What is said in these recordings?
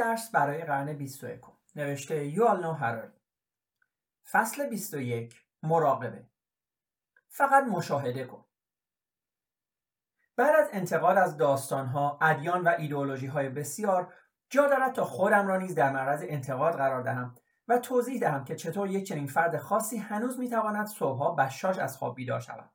21 درس برای قرن 21 نوشته یوالنو هراری. فصل 21 مراقبه. فقط مشاهده کن. بعد از انتقال از داستانها، ادیان و ایدئولوژی های بسیار جا دارد تا خودم را نیز در معرض انتقاد قرار دهم و توضیح دهم که چطور یک چنین فرد خاصی هنوز می‌تواند صبحها بشاش از خواب بیدار شود.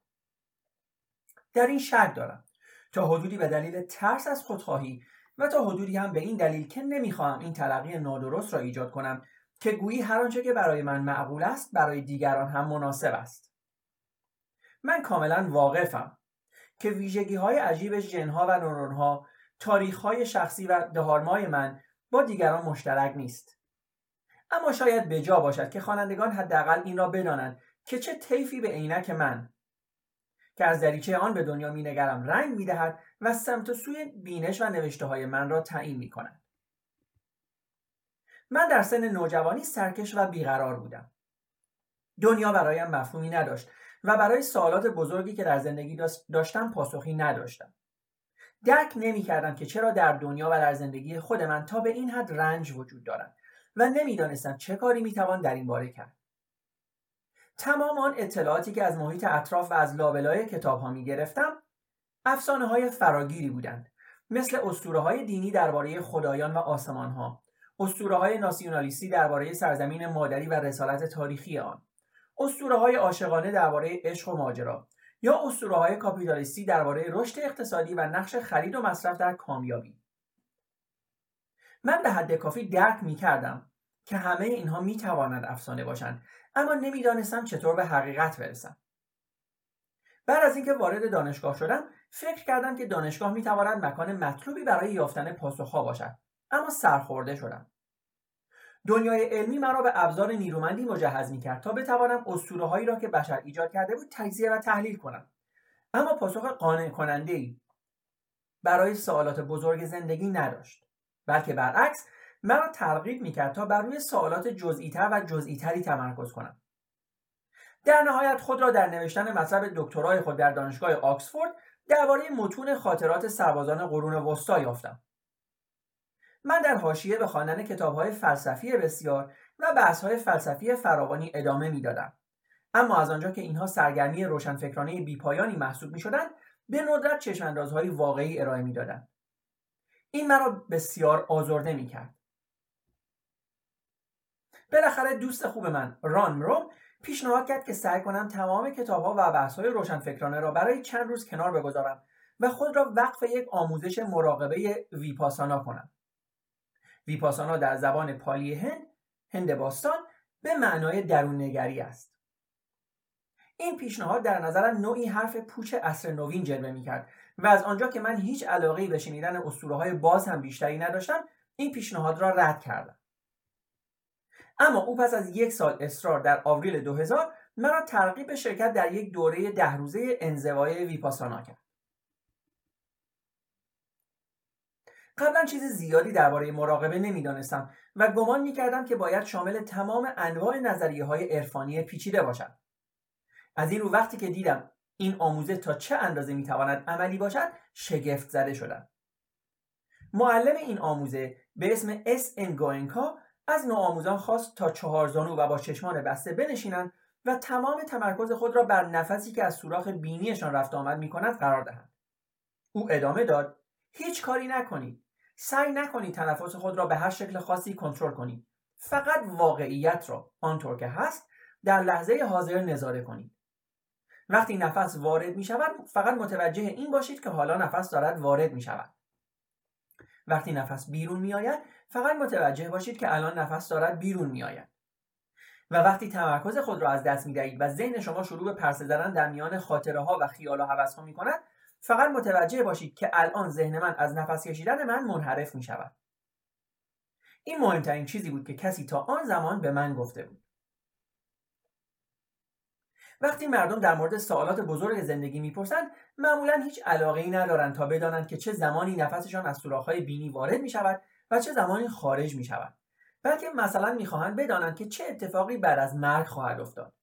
در این شک دارم تا حدودی به دلیل ترس از خودخواهی و تا حدودی هم به این دلیل که نمی‌خواهم این تلقی نادرست را ایجاد کنم که گویی هر آنچه که برای من معقول است برای دیگران هم مناسب است. من کاملا واقفم که ویژگی های عجیب جنها و نورونها تاریخ های شخصی و دهارمای من با دیگران مشترک نیست. اما شاید به جا باشد که خوانندگان حداقل این را بدانند که چه طیفی به عینک من که از دریچه آن به دنیا مینگرم رنگ می‌دهد و سمت و سوی بینش و نوشته های من را تعیین می کند. من در سن نوجوانی سرکش و بیقرار بودم. دنیا برایم مفهومی نداشت و برای سوالات بزرگی که در زندگی داشتم پاسخی نداشتم. درک نمی کردم که چرا در دنیا و در زندگی خود من تا به این حد رنج وجود دارد و نمی‌دانستم چه کاری می‌توان در این باره کرد. تمام آن اطلاعاتی که از محیط اطراف و از لابلای کتاب ها می گرفتم افسانه های فراگیری بودند. مثل اسطوره های دینی درباره خدایان و آسمان ها اسطوره های ناسیونالیستی درباره سرزمین مادری و رسالت تاریخی آن اسطوره های عاشقانه درباره عشق و ماجرا یا اسطوره های کاپیتالیستی درباره رشد اقتصادی و نقش خرید و مصرف در کامیابی. من به حد کافی درک می کردم که همه اینها می توانند افسانه باشند. اما نمی‌دانستم چطور به حقیقت برسم. بعد از اینکه وارد دانشگاه شدم فکر کردم که دانشگاه می‌تواند مکان مطلوبی برای یافتن پاسخها باشد اما سرخورده شدم. دنیای علمی مرا به ابزار نیرومندی مجهز می‌کرد تا بتوانم اسطوره هایی را که بشر ایجاد کرده بود تجزیه و تحلیل کنم. اما پاسخ قانع کننده ای برای سوالات بزرگ زندگی نداشت بلکه برعکس مرا ترغیب می‌کرد تا بر روی سوالات جزئیتر و جزئیتری تمرکز کنم. در نهایت خود را در نوشتن مطلب دکترای خود در دانشگاه آکسفورد درباره متون خاطرات سربازان قرون وسطا یافتم. من در حاشیه به خواندن کتابهای فلسفی بسیار و بحثهای فلسفی فراوانی ادامه می‌دادم. اما از آنجا که اینها سرگرمی روشنفکرانه بیپایانی محسوب می‌شدند به ندرت چشماندازهای واقعی ارائه می‌دادند. این مرا بسیار آزرده می‌کرد. بالاخره دوست خوب من ران روم پیشنهاد کرد که سعی کنم تمام کتابها و بحثهای روشنفکرانه را برای چند روز کنار بگذارم و خود را وقف یک آموزش مراقبه ویپاسانا کنم. ویپاسانا در زبان پالی هند هند باستان به معنای درون نگری است. این پیشنهاد در نظرم نوعی حرف پوچ اصر نوین جلوه می‌کرد و از آنجا که من هیچ علاقه به شنیدن اسطوره های باز هم بیشتری نداشتم این پیشنهاد را رد کردم. اما او پس از یک سال اصرار در آوریل 2000 مرا ترغیب به شرکت در یک دوره ده روزه انزوای ویپاسانا کرد. قبلا چیز زیادی درباره مراقبه نمی‌دانستم و گمان می‌کردم که باید شامل تمام انواع نظریه های عرفانی پیچیده باشد از این رو وقتی که دیدم این آموزه تا چه اندازه می‌تواند عملی باشد شگفت زده شدم. معلم این آموزه به اسم اس انگوینکا از نوآموزان خواست تا چهار زانو و با چشمان بسته بنشینند و تمام تمرکز خود را بر نفسی که از سوراخ بینیشان رفت آمد می کند قرار دهند. او ادامه داد هیچ کاری نکنید. سعی نکنید تنفس خود را به هر شکل خاصی کنترل کنید. فقط واقعیت را آنطور که هست در لحظه حاضر نظاره کنید. وقتی نفس وارد می شود فقط متوجه این باشید که حالا نفس دارد وارد می شود وقتی نفس بیرون می آید فقط متوجه باشید که الان نفس دارد بیرون می آید و وقتی تمرکز خود را از دست می دهید و ذهن شما شروع به پرسه زدن در میان خاطره ها و خیال و حوث ها می کند فقط متوجه باشید که الان ذهن من از نفس کشیدن من منحرف می شود این مهمترین چیزی بود که کسی تا آن زمان به من گفته بود. وقتی مردم در مورد سوالات بزرگ زندگی می‌پرسند معمولا هیچ علاقه ای ندارند تا بدانند که چه زمانی نفسشان از سوراخ‌های بینی وارد می شود و چه زمانی خارج می شود بلکه مثلا می‌خواهند بدانند که چه اتفاقی بعد از مرگ خواهد افتاد.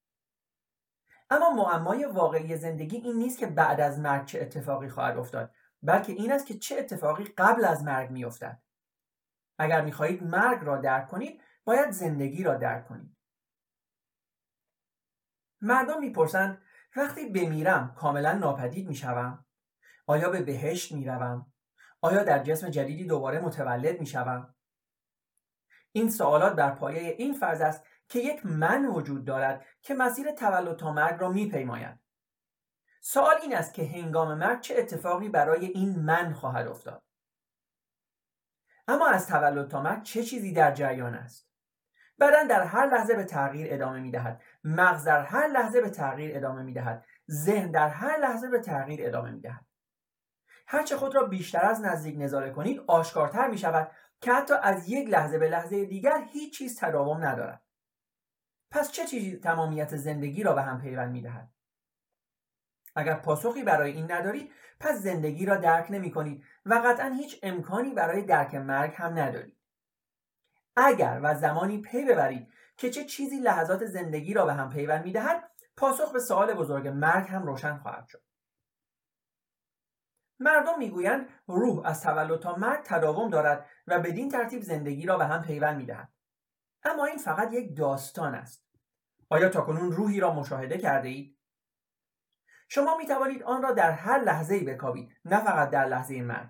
اما معمای واقعی زندگی این نیست که بعد از مرگ چه اتفاقی خواهد افتاد بلکه این است که چه اتفاقی قبل از مرگ میافتد. اگر می‌خواهید مرگ را درک کنید باید زندگی را درک کنید. مردم می‌پرسند وقتی بمیرم کاملا ناپدید می‌شوم؟ آیا به بهشت می‌روم؟ آیا در جسم جدیدی دوباره متولد می‌شوم؟ این سوالات بر پایه این فرض است که یک من وجود دارد که مسیر تولد تا مرگ را میپیماید. سوال این است که هنگام مرگ چه اتفاقی برای این من خواهد افتاد؟ اما از تولد تا مرگ چه چیزی در جریان است؟ بدن در هر لحظه به تغییر ادامه می‌دهد. مغز در هر لحظه به تغییر ادامه می‌دهد. ذهن در هر لحظه به تغییر ادامه می‌دهد. هرچه خود را بیشتر از نزدیک نظاره کنید آشکارتر می شود که حتی از یک لحظه به لحظه دیگر هیچ چیز تداوم ندارد. پس چه چیزی تمامیت زندگی را به هم پیوند می دهد؟ اگر پاسخی برای این ندارید پس زندگی را درک نمی کنید و قطعا هیچ امکانی برای درک مرگ هم ندارید اگر و زمانی پی ببرید که چه چیزی لحظات زندگی را به هم پیوند می دهد پاسخ به سوال بزرگ مرگ هم روشن خواهد شد. مردم می‌گویند روح از تولد تا مرگ تداوم دارد و بدین ترتیب زندگی را به هم پیوند می‌دهد. اما این فقط یک داستان است. آیا تاکنون روحی را مشاهده کرده اید؟ شما می توانید آن را در هر لحظه ای بکاوید نه فقط در لحظه مرگ.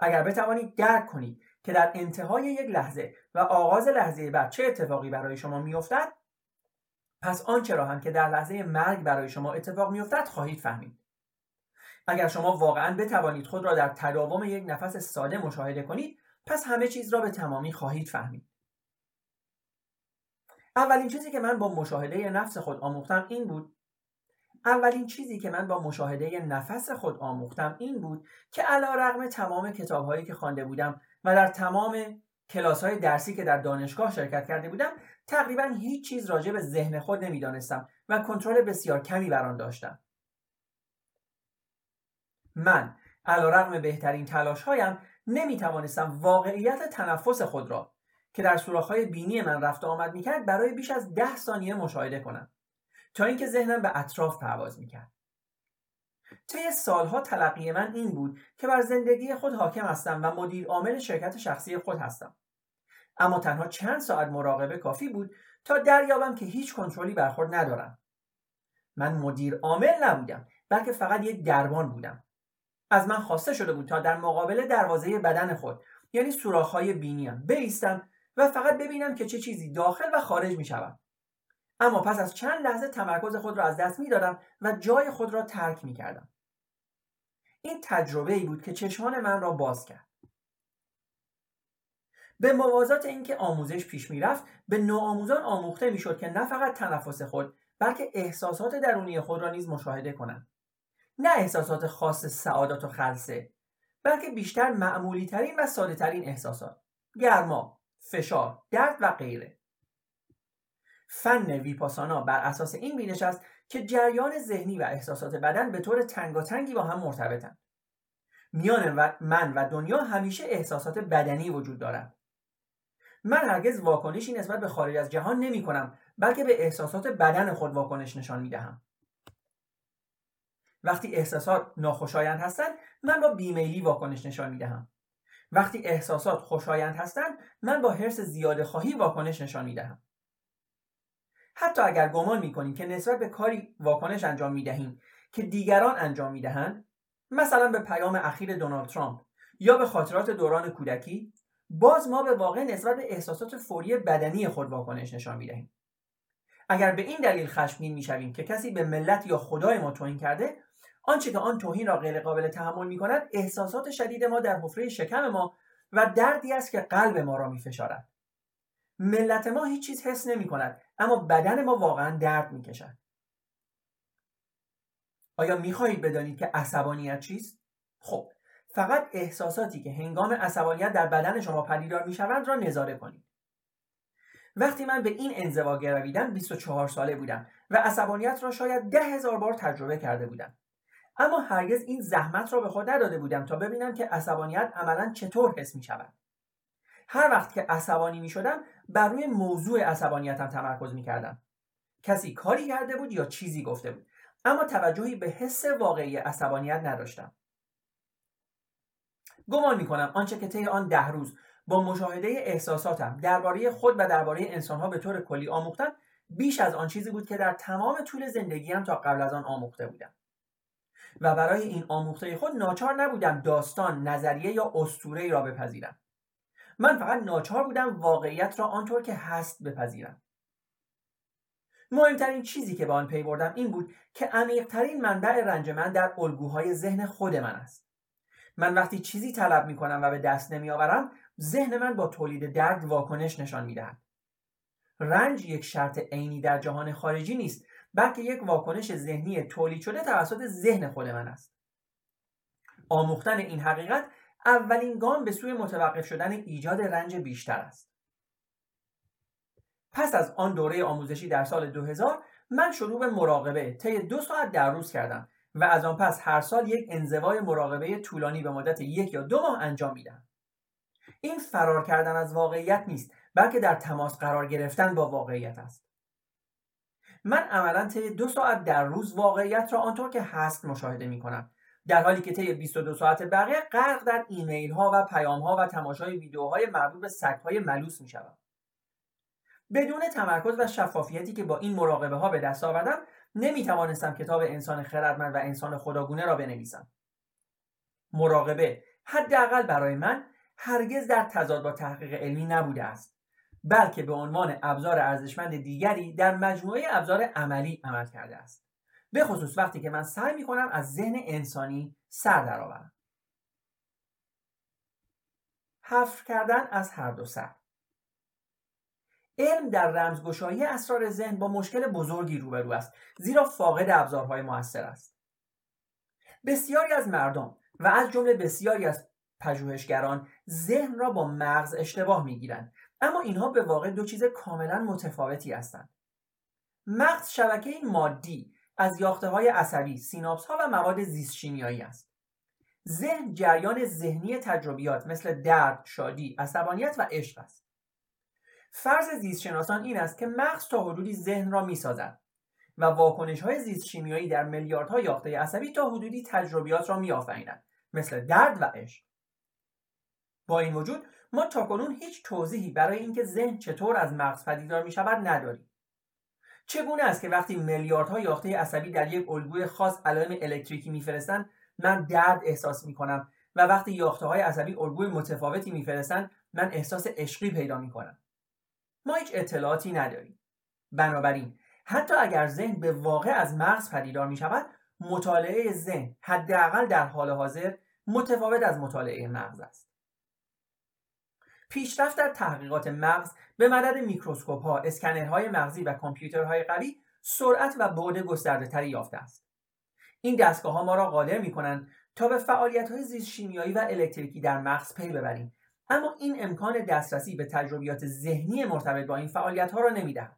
اگر بتوانید درک کنید که در انتهای یک لحظه و آغاز لحظه بعد چه اتفاقی برای شما میافتد؟ پس آنچه را هم که در لحظه مرگ برای شما اتفاق میافتد خواهید فهمید. اگر شما واقعا بتوانید خود را در تداوم یک نفس ساده مشاهده کنید پس همه چیز را به تمامی خواهید فهمید. اولین چیزی که من با مشاهده نفس خود آموختم این بود اولین چیزی که من با مشاهده نفس خود آموختم این بود که علا رقم تمام کتاب هایی که خوانده بودم و در تمام کلاس های درسی که در دانشگاه شرکت کرده بودم تقریبا هیچ چیز راجع به ذهن خود نمی‌دانستم و کنترل بسیار کمی بر آن داشتم. من علا رقم بهترین تلاش هایم نمی توانستم واقعیت تنفس خود را که در سوراخ‌های بینی من رفت آمد می‌کرد برای بیش از ده ثانیه مشاهده کنم تا اینکه ذهنم به اطراف پرواز می‌کرد. طی سالها تلقی من این بود که بر زندگی خود حاکم هستم و مدیر عامل شرکت شخصی خود هستم. اما تنها چند ساعت مراقبه کافی بود تا دریابم که هیچ کنترلی بر خود ندارم. من مدیر عامل نبودم بلکه فقط یک دربان بودم. از من خواسته شده بود تا در مقابل دروازه بدن خود یعنی سوراخ‌های بینیم بیستم و فقط ببینم که چه چیزی داخل و خارج می شود. اما پس از چند لحظه تمرکز خود را از دست می دادم و جای خود را ترک می کردم. این تجربه ای بود که چشمان من را باز کرد. به موازات اینکه آموزش پیش می‌رفت به نوآموزان آموخته می‌شد که نه فقط تنفس خود بلکه احساسات درونی خود را نیز مشاهده کنند نه احساسات خاص سعادت و خلصه بلکه بیشتر معمولی ترین و ساده ترین احساسات گرما فشار درد و غیره فن ویپاسانا بر اساس این بینش است که جریان ذهنی و احساسات بدن به طور تنگاتنگی با هم مرتبطند میان و من و دنیا همیشه احساسات بدنی وجود دارد من هرگز واکنشی نسبت به خارج از جهان نمی کنم بلکه به احساسات بدن خود واکنش نشان می دهم وقتی احساسات ناخوشایند هستند من با بیمیلی واکنش نشان می دهم وقتی احساسات خوشایند هستند من با حرس زیاده خواهی واکنش نشان می دهم حتی اگر گمان می کنیم که نسبت به کاری واکنش انجام می دهیم که دیگران انجام می دهند مثلا به پیام اخیر دونالد ترامپ یا به خاطرات دوران کودکی باز ما به واقع نسبت به احساسات فوری بدنی خود واکنش نشان می دهیم اگر به این دلیل خشمگین می‌شویم که کسی به ملت یا خدای ما توهین کرده آنچه که آن توهین را غیر قابل تحمل می کند احساسات شدید ما در حفره شکم ما و دردی است که قلب ما را می فشارد. ملت ما هیچ چیز حس نمی کند اما بدن ما واقعا درد می کشد. آیا می خواهید بدانید که عصبانیت چیست؟ خب فقط احساساتی که هنگام عصبانیت در بدن شما پدیدار می شوند را نظاره کنید. وقتی من به این انزوا گرویدم 24 ساله بودم و عصبانیت را شاید ده هزار بار تجربه کرده بودم. اما هرگز این زحمت را به خود نداده بودم تا ببینم که عصبانیت عملا چطور حس می شود. هر وقت که عصبانی می شدم بر روی موضوع عصبانیتم تمرکز می کردم. کسی کاری کرده بود یا چیزی گفته بود اما توجهی به حس واقعی عصبانیت نداشتم. گمان می کنم آنچه که طی آن ده روز با مشاهده احساساتم درباره خود و درباره انسانها به طور کلی آموختم بیش از آن چیزی بود که در تمام طول زندگیم تا قبل از آن آموخته بودم و برای این آموخته خود ناچار نبودم داستان نظریه یا اسطوره را بپذیرم من فقط ناچار بودم واقعیت را آنطور که هست بپذیرم. مهمترین چیزی که به آن پی بردم این بود که عمیقترین منبع رنج من در الگوهای ذهن خود من است. من وقتی چیزی طلب می کنم و به دست نمی آورم ذهن من با تولید درد واکنش نشان می دهد. رنج یک شرط عینی در جهان خارجی نیست بلکه یک واکنش ذهنی تولید شده توسط ذهن خود من است. آموختن این حقیقت اولین گام به سوی متوقف شدن ایجاد رنج بیشتر است. پس از آن دوره آموزشی در سال 2000 من شروع به مراقبه طی دو ساعت در روز کردم و از آن پس هر سال یک انزوای مراقبه طولانی به مدت یک یا دو ماه انجام میدم این فرار کردن از واقعیت نیست بلکه در تماس قرار گرفتن با واقعیت است. من عملا طی دو ساعت در روز واقعیت را آنطور که هست مشاهده می کنم در حالی که طی 22 ساعت بقیه غرق در ایمیل ها و پیام ها و تماشای ویدیوهای مربوط به سگ های ملوس می شود. بدون تمرکز و شفافیتی که با این مراقبه ها به دست آوردم نمی توانستم کتاب انسان خردمند و انسان خداگونه را بنویسم مراقبه حداقل برای من هرگز در تضاد با تحقیق علمی نبوده است بلکه به عنوان ابزار ارزشمند دیگری در مجموعه ابزار عملی عمل کرده است به خصوص وقتی که من سعی می کنم از ذهن انسانی سر درآورم. حفر کردن از هر دو سر. علم در رمزگشایی اسرار ذهن با مشکل بزرگی روبرو است زیرا فاقد ابزارهای موثر است. بسیاری از مردم و از جمله بسیاری از پژوهشگران ذهن را با مغز اشتباه می‌گیرند اما اینها به واقع دو چیز کاملا متفاوتی هستند. مغز شبکه مادی از یاخته های عصبی سیناپس ها و مواد زیست شیمیایی است. ذهن جریان ذهنی تجربیات مثل درد شادی عصبانیت و عشق است. فرض زیستشناسان این است که مغز تا حدودی ذهن را می‌سازد و واکنش های زیست شیمیایی در میلیاردها یاخته عصبی تا حدودی تجربیات را میآفریند مثل درد و عشق. با این وجود ما تاکنون هیچ توضیحی برای اینکه ذهن چطور از مغز پدیدار می شود نداریم. چگونه است که وقتی میلیاردها یاخته عصبی در یک الگوی خاص علائم الکتریکی میفرستند من درد احساس می کنم و وقتی یاخته های عصبی الگوی متفاوتی میفرستند من احساس عشقی پیدا می کنم ما هیچ اطلاعاتی نداریم. بنابراین حتی اگر ذهن به واقع از مغز پدیدار می شود مطالعه ذهن حداقل در حال حاضر متفاوت از مطالعه مغز است. پیشرفت در تحقیقات مغز به مدد میکروسکوپ ها، اسکنرهای مغزی و کامپیوترهای قوی سرعت و بعد گسترده تری یافته است. این دستگاه ها ما را قادر می کنند تا به فعالیت های زیست شیمیایی و الکتریکی در مغز پی ببریم اما این امکان دسترسی به تجربیات ذهنی مرتبط با این فعالیت ها را نمی‌دهد.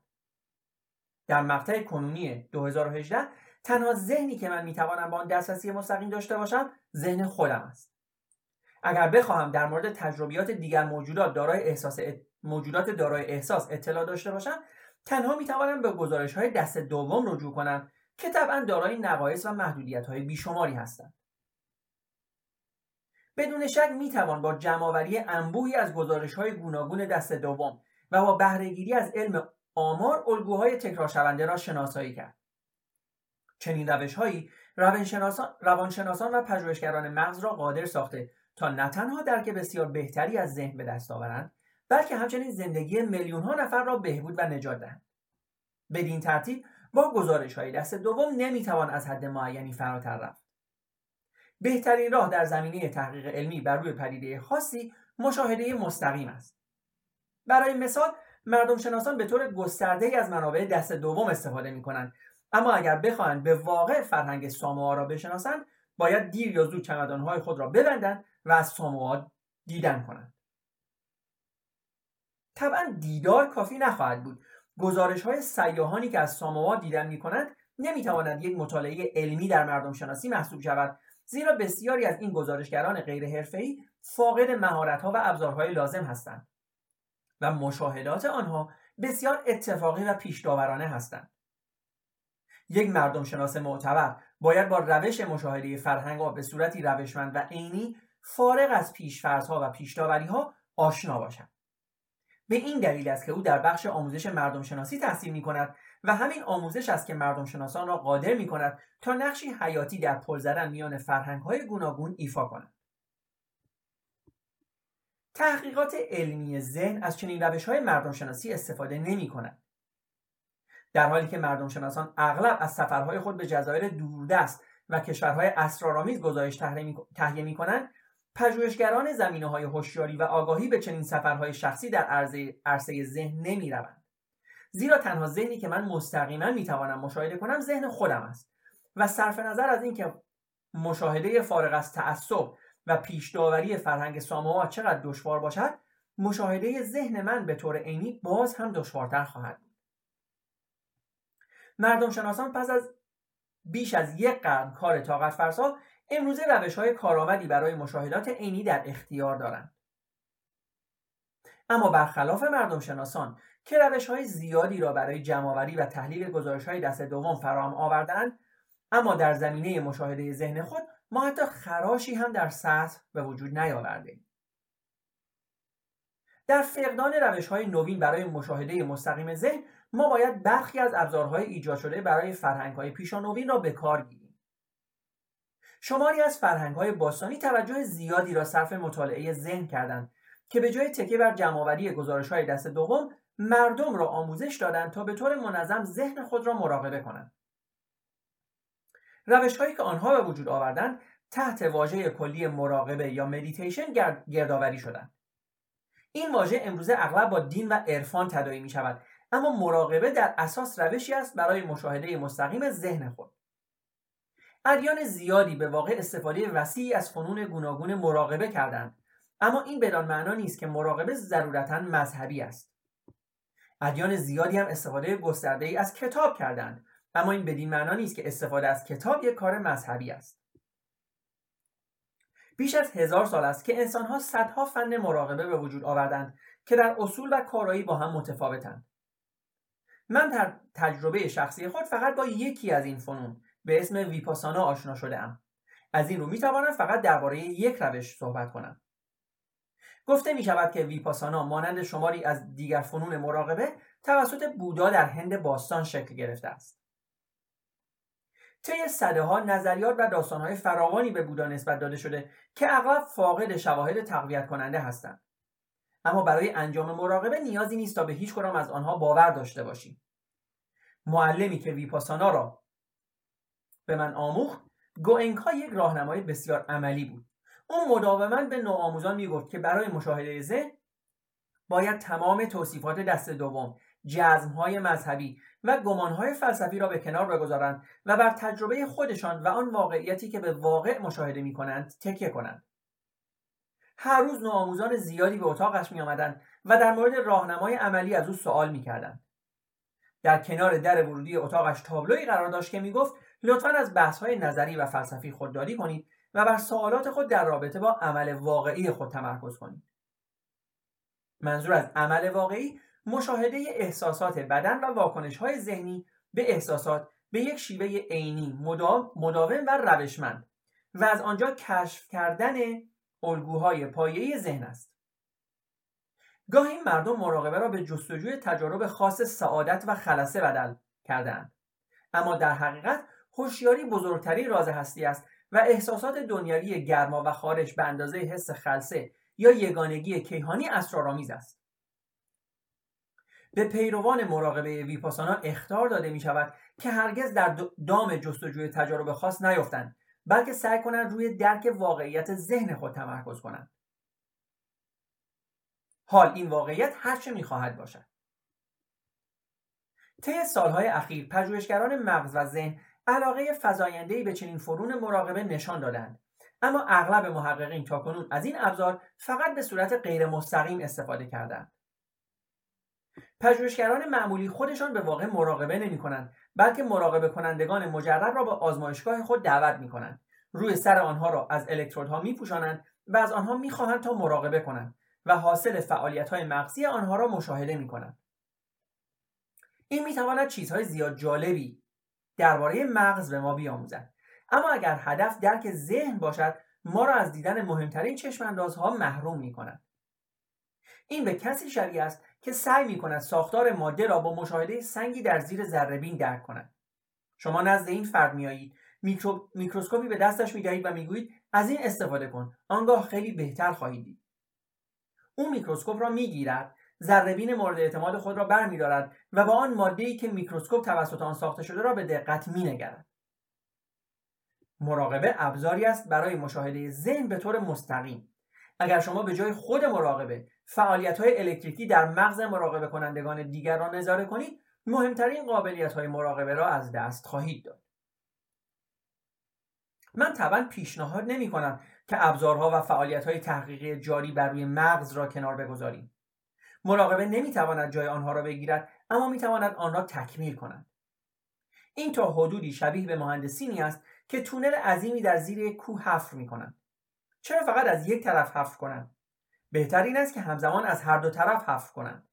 در مقطع کنونی 2018 تنها ذهنی که من می‌توانم با آن دسترسی مستقیم داشته باشم ذهن خودم است. اگر بخواهم در مورد تجربیات دیگر موجودات دارای احساس موجودات دارای احساس اطلاع داشته باشم تنها می‌توانم به گزارش های دست دوم رجوع کنم که طبعا دارای نقایص و محدودیت های بیشماری هستند. بدون شک می‌توان با جمعآوری انبوهی از گزارش های گوناگون دست دوم و با بهرهگیری از علم آمار الگوهای تکرار شونده را شناسایی کرد. چنین روش هایی روانشناسان و پژوهشگران مغز را قادر ساخته تا نه تنها درک بسیار بهتری از ذهن به دست آورند بلکه همچنین زندگی میلیون ها نفر را بهبود و نجات دهند. بدین ترتیب با گزارش های دست دوم نمی‌توان از حد معینی فراتر رفت. بهترین راه در زمینه تحقیق علمی بر روی پدیده خاصی مشاهده مستقیم است. برای مثال مردم شناسان به طور گسترده از منابع دست دوم استفاده می کنند اما اگر بخواهند به واقع فرهنگ ساموها را بشناسند باید دیر یا زود چمدانهای خود را ببندند و از ساموها دیدن کنند طبعا دیدار کافی نخواهد بود. گزارش های سیاهانی که از ساموها دیدن می کنند نمی تواند یک مطالعه علمی در مردم شناسی محسوب شود. زیرا بسیاری از این گزارشگران غیر حرفه‌ای فاقد مهارت‌ها و ابزارهای لازم هستند و مشاهدات آنها بسیار اتفاقی و پیشداورانه هستند. یک مردم شناس معتبر باید با روش مشاهده فرهنگ به صورتی روشمند و عینی فارغ از پیشفرزها و پیشداوریها آشنا باشد به این دلیل است که او در بخش آموزش مردم شناسی تحصیل می کند و همین آموزش است که مردم شناسان را قادر می کند تا نقشی حیاتی در پل زدن میان فرهنگ های گوناگون ایفا کنند. تحقیقات علمی ذهن از چنین روش های مردم شناسی استفاده نمی کند. در حالی که مردم شناسان اغلب از سفرهای خود به جزایر دوردست و کشورهای اسرارآمیز گزارش تهیه می کنند پژوهشگران زمینه های هوشیاری و آگاهی به چنین سفرهای شخصی در عرصه, ذهن نمی روند. زیرا تنها ذهنی که من مستقیما می توانم مشاهده کنم ذهن خودم است و صرف نظر از اینکه مشاهده فارغ از تعصب و پیش داوری فرهنگ ساموا چقدر دشوار باشد مشاهده ذهن من به طور عینی باز هم دشوارتر خواهد بود مردم شناسان پس از بیش از یک قرن کار طاقت فرسا امروزه روش های کارآمدی برای مشاهدات عینی در اختیار دارند. اما برخلاف مردم شناسان که روش های زیادی را برای جمعآوری و تحلیل گزارش های دست دوم فراهم آوردند اما در زمینه مشاهده ذهن خود ما حتی خراشی هم در سطح به وجود نیاورده. در فقدان روش های نوین برای مشاهده مستقیم ذهن ما باید برخی از ابزارهای ایجاد شده برای فرهنگ های پیشانوین را به کار گیریم. شماری از فرهنگ های باستانی توجه زیادی را صرف مطالعه ذهن کردند که به جای تکیه بر جمعآوری گزارش های دست دوم مردم را آموزش دادند تا به طور منظم ذهن خود را مراقبه کنند. روش هایی که آنها به وجود آوردند تحت واژه کلی مراقبه یا مدیتیشن گردآوری شدند. این واژه امروزه اغلب با دین و عرفان تداعی می شود اما مراقبه در اساس روشی است برای مشاهده مستقیم ذهن خود. ادیان زیادی به واقع استفاده وسیعی از فنون گوناگون مراقبه کردند. اما این بدان معنا نیست که مراقبه ضرورتا مذهبی است. ادیان زیادی هم استفاده گسترده ای از کتاب کردند اما این بدین معنا نیست که استفاده از کتاب یک کار مذهبی است. بیش از هزار سال است که انسانها صدها فن مراقبه به وجود آوردند که در اصول و کارایی با هم متفاوتند. من در تجربه شخصی خود فقط با یکی از این فنون به اسم ویپاسانا آشنا شده ام. از این رو می توانم فقط درباره یک روش صحبت کنم. گفته می شود که ویپاسانا مانند شماری از دیگر فنون مراقبه توسط بودا در هند باستان شکل گرفته است. طی صده ها نظریات و داستانهای فراوانی به بودا نسبت داده شده که اغلب فاقد شواهد تقویت کننده هستند. اما برای انجام مراقبه نیازی نیست تا به هیچ کدام از آنها باور داشته باشیم. معلمی که ویپاسانا را به من آموخت گوئنکا یک راهنمای بسیار عملی بود او مداوما به نوآموزان می‌گفت که برای مشاهده ذهن باید تمام توصیفات دست دوم جزمهای مذهبی و گمانهای فلسفی را به کنار بگذارند و بر تجربه خودشان و آن واقعیتی که به واقع مشاهده می کنند تکیه کنند هر روز نوآموزان زیادی به اتاقش می آمدند و در مورد راهنمای عملی از او سوال می کردند. در کنار در ورودی اتاقش تابلوی قرار داشت که می‌گفت لطفا از بحث های نظری و فلسفی خودداری کنید و بر سوالات خود در رابطه با عمل واقعی خود تمرکز کنید. منظور از عمل واقعی مشاهده احساسات بدن و واکنش های ذهنی به احساسات به یک شیوه عینی مداوم و روشمند و از آنجا کشف کردن الگوهای پایه‌ای ذهن است. گاهی مردم مراقبه را به جستجوی تجارب خاص سعادت و خلصه بدل کردند اما در حقیقت هوشیاری بزرگترین راز هستی است و احساسات دنیوی گرما و خارش به اندازه حس خلصه یا یگانگی کیهانی اسرارآمیز است. به پیروان مراقبه ویپاسانا اختار داده می شود که هرگز در دام جستجوی تجارب خاص نیفتند بلکه سعی کنند روی درک واقعیت ذهن خود تمرکز کنند. حال این واقعیت هرچه می‌خواهد باشد. طی سالهای اخیر پژوهشگران مغز و ذهن علاقه فزایندهای به چنین فرون مراقبه نشان دادند. اما اغلب محققین تاکنون از این ابزار فقط به صورت غیر مستقیم استفاده کردند. پژوهشگران معمولی خودشان به واقع مراقبه نمی کنند بلکه مراقبه کنندگان مجرب را به آزمایشگاه خود دعوت می کنند روی سر آنها را از الکترودها می پوشانند و از آنها می خواهند تا مراقبه کنند و حاصل فعالیت های مغزی آنها را مشاهده می کنند این می تواند چیزهای زیاد جالبی درباره مغز به ما بیاموزد. اما اگر هدف درک ذهن باشد ما را از دیدن مهمترین چشم ها محروم می کند این به کسی شبیه است که سعی می کند ساختار ماده را با مشاهده سنگی در زیر ذره درک کند. شما نزد این فرد میایید میکرو... میکروسکوپی به دستش می‌دهید و می‌گویید از این استفاده کن. آنگاه خیلی بهتر خواهید دید. او میکروسکوپ را می‌گیرد ذره‌بین مورد اعتماد خود را برمیدارد و با آن ماده‌ای که میکروسکوپ توسط آن ساخته شده را به دقت مینگرد. مراقبه ابزاری است برای مشاهده ذهن به طور مستقیم. اگر شما به جای خود مراقبه فعالیت های الکتریکی در مغز مراقبه کنندگان دیگر را نظاره کنید مهمترین قابلیت های مراقبه را از دست خواهید داد. من طبعا پیشنهاد نمی کنم که ابزارها و فعالیت های تحقیقی جاری بر روی مغز را کنار بگذاریم. مراقبه نمی‌تواند جای آنها را بگیرد اما می‌تواند آن را تکمیل کند. این تا حدودی شبیه به مهندسینی است که تونل عظیمی در زیر کوه حفر می‌کنند چرا فقط از یک طرف حفر کنند؟ بهتر این است که همزمان از هر دو طرف حفر کنند.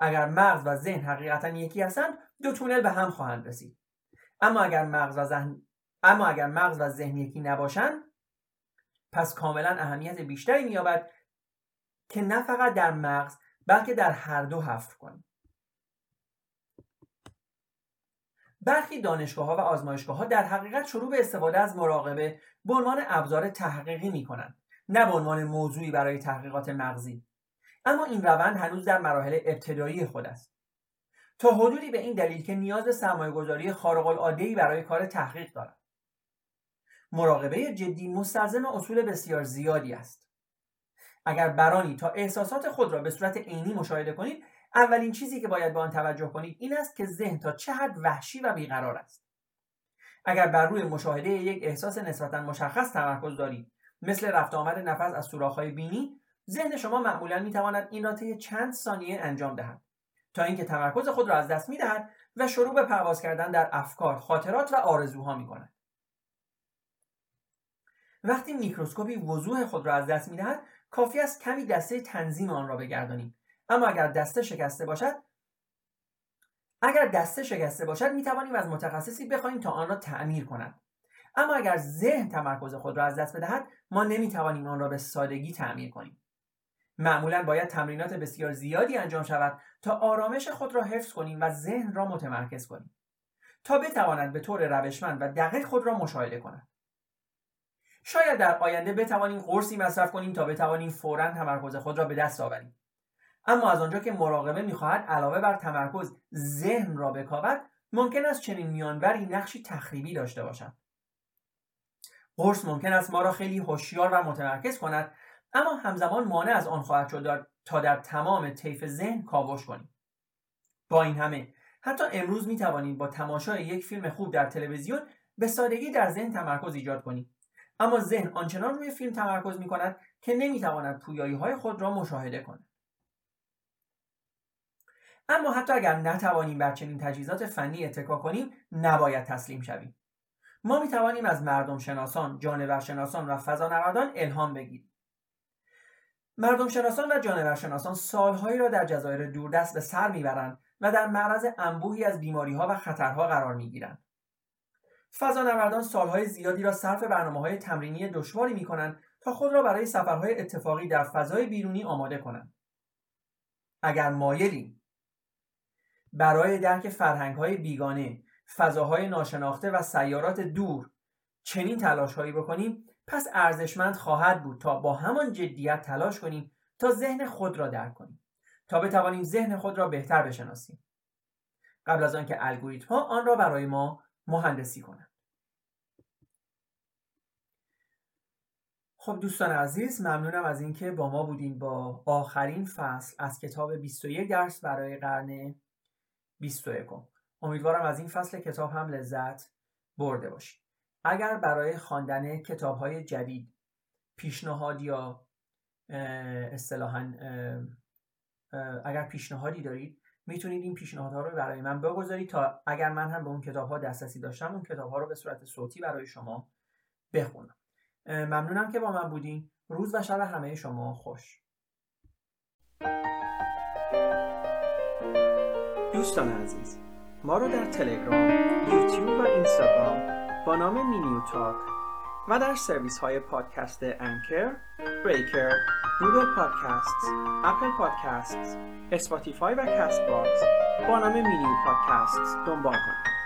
اگر مغز و ذهن حقیقتا یکی هستند دو تونل به هم خواهند رسید. اما اگر مغز و ذهن اما اگر مغز و ذهن یکی نباشند پس کاملا اهمیت بیشتری مییابد که نه فقط در مغز بلکه در هر دو حفر کنیم. برخی دانشگاه ها و آزمایشگاه ها در حقیقت شروع به استفاده از مراقبه به عنوان ابزار تحقیقی می کنند نه به عنوان موضوعی برای تحقیقات مغزی. اما این روند هنوز در مراحل ابتدایی خود است. تا حدودی به این دلیل که نیاز به سرمایه گذاری خارق برای کار تحقیق دارد. مراقبه جدی مستلزم اصول بسیار زیادی است. اگر برانی تا احساسات خود را به صورت عینی مشاهده کنید اولین چیزی که باید به آن توجه کنید این است که ذهن تا چه حد وحشی و بیقرار است. اگر بر روی مشاهده یک احساس نسبتا مشخص تمرکز دارید مثل رفت آمد نفس از سوراخ‌های بینی ذهن شما معمولا می‌تواند این را طی چند ثانیه انجام دهد تا اینکه تمرکز خود را از دست می‌دهد و شروع به پرواز کردن در افکار خاطرات و آرزوها می‌کند. وقتی میکروسکوپی وضوح خود را از دست می‌دهد کافی است کمی دسته تنظیم آن را بگردانیم. اما اگر دسته شکسته باشد اگر دسته شکسته باشد می توانیم از متخصصی بخواهیم تا آن را تعمیر کند. اما اگر ذهن تمرکز خود را از دست بدهد ما نمی توانیم آن را به سادگی تعمیر کنیم. معمولا باید تمرینات بسیار زیادی انجام شود تا آرامش خود را حفظ کنیم و ذهن را متمرکز کنیم. تا بتواند به طور روشمند و دقیق خود را مشاهده کند. شاید در آینده بتوانیم قرصی مصرف کنیم تا بتوانیم فورا تمرکز خود را به دست آوریم. اما از آنجا که مراقبه می‌خواهد علاوه بر تمرکز ذهن را بکاود ممکن است چنین میانبری نقشی تخریبی داشته باشد قرص ممکن است ما را خیلی هوشیار و متمرکز کند اما همزمان مانع از آن خواهد شد تا در تمام طیف ذهن کاوش کنیم. با این همه حتی امروز می توانید با تماشای یک فیلم خوب در تلویزیون به سادگی در ذهن تمرکز ایجاد کنید اما ذهن آنچنان روی فیلم تمرکز می کند که نمی تواند پویایی های خود را مشاهده کند اما حتی اگر نتوانیم بر چنین تجهیزات فنی اتکا کنیم نباید تسلیم شویم ما می توانیم از مردم شناسان، جانور شناسان و فضانوردان الهام بگیریم. مردم شناسان و جانور شناسان سالهایی را در جزایر دوردست به سر می‌برند و در معرض انبوهی از بیماری ها و خطرها قرار می گیرند. فضانوردان سالهای زیادی را صرف برنامه های تمرینی دشواری می کنند تا خود را برای سفرهای اتفاقی در فضای بیرونی آماده کنند. اگر مایلیم برای درک فرهنگ های بیگانه فضاهای ناشناخته و سیارات دور چنین تلاش هایی بکنیم پس ارزشمند خواهد بود تا با همان جدیت تلاش کنیم تا ذهن خود را درک کنیم تا بتوانیم ذهن خود را بهتر بشناسیم قبل از آنکه الگوریتم ها آن را برای ما مهندسی کنند. خب دوستان عزیز ممنونم از اینکه با ما بودیم با آخرین فصل از کتاب 21 درس برای قرن 21 امیدوارم از این فصل کتاب هم لذت برده باشید. اگر برای خواندن کتاب های جدید پیشنهاد یا اصطلاحا اگر پیشنهادی دارید می‌تونید این پیشنهادها رو برای من بگذارید تا اگر من هم به اون کتاب ها دسترسی داشتم اون کتاب ها رو به صورت صوتی برای شما بخونم. ممنونم که با من بودین. روز و شب همه شما خوش. دوستان عزیز ما رو در تلگرام، یوتیوب و اینستاگرام با نام مینیو تاک و در سرویس های پادکست انکر، Breaker، Google Podcast، Apple Podcast، Spotify و Castbox با نام مینیو پادکست دنبال کنید.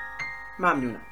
ممنونم.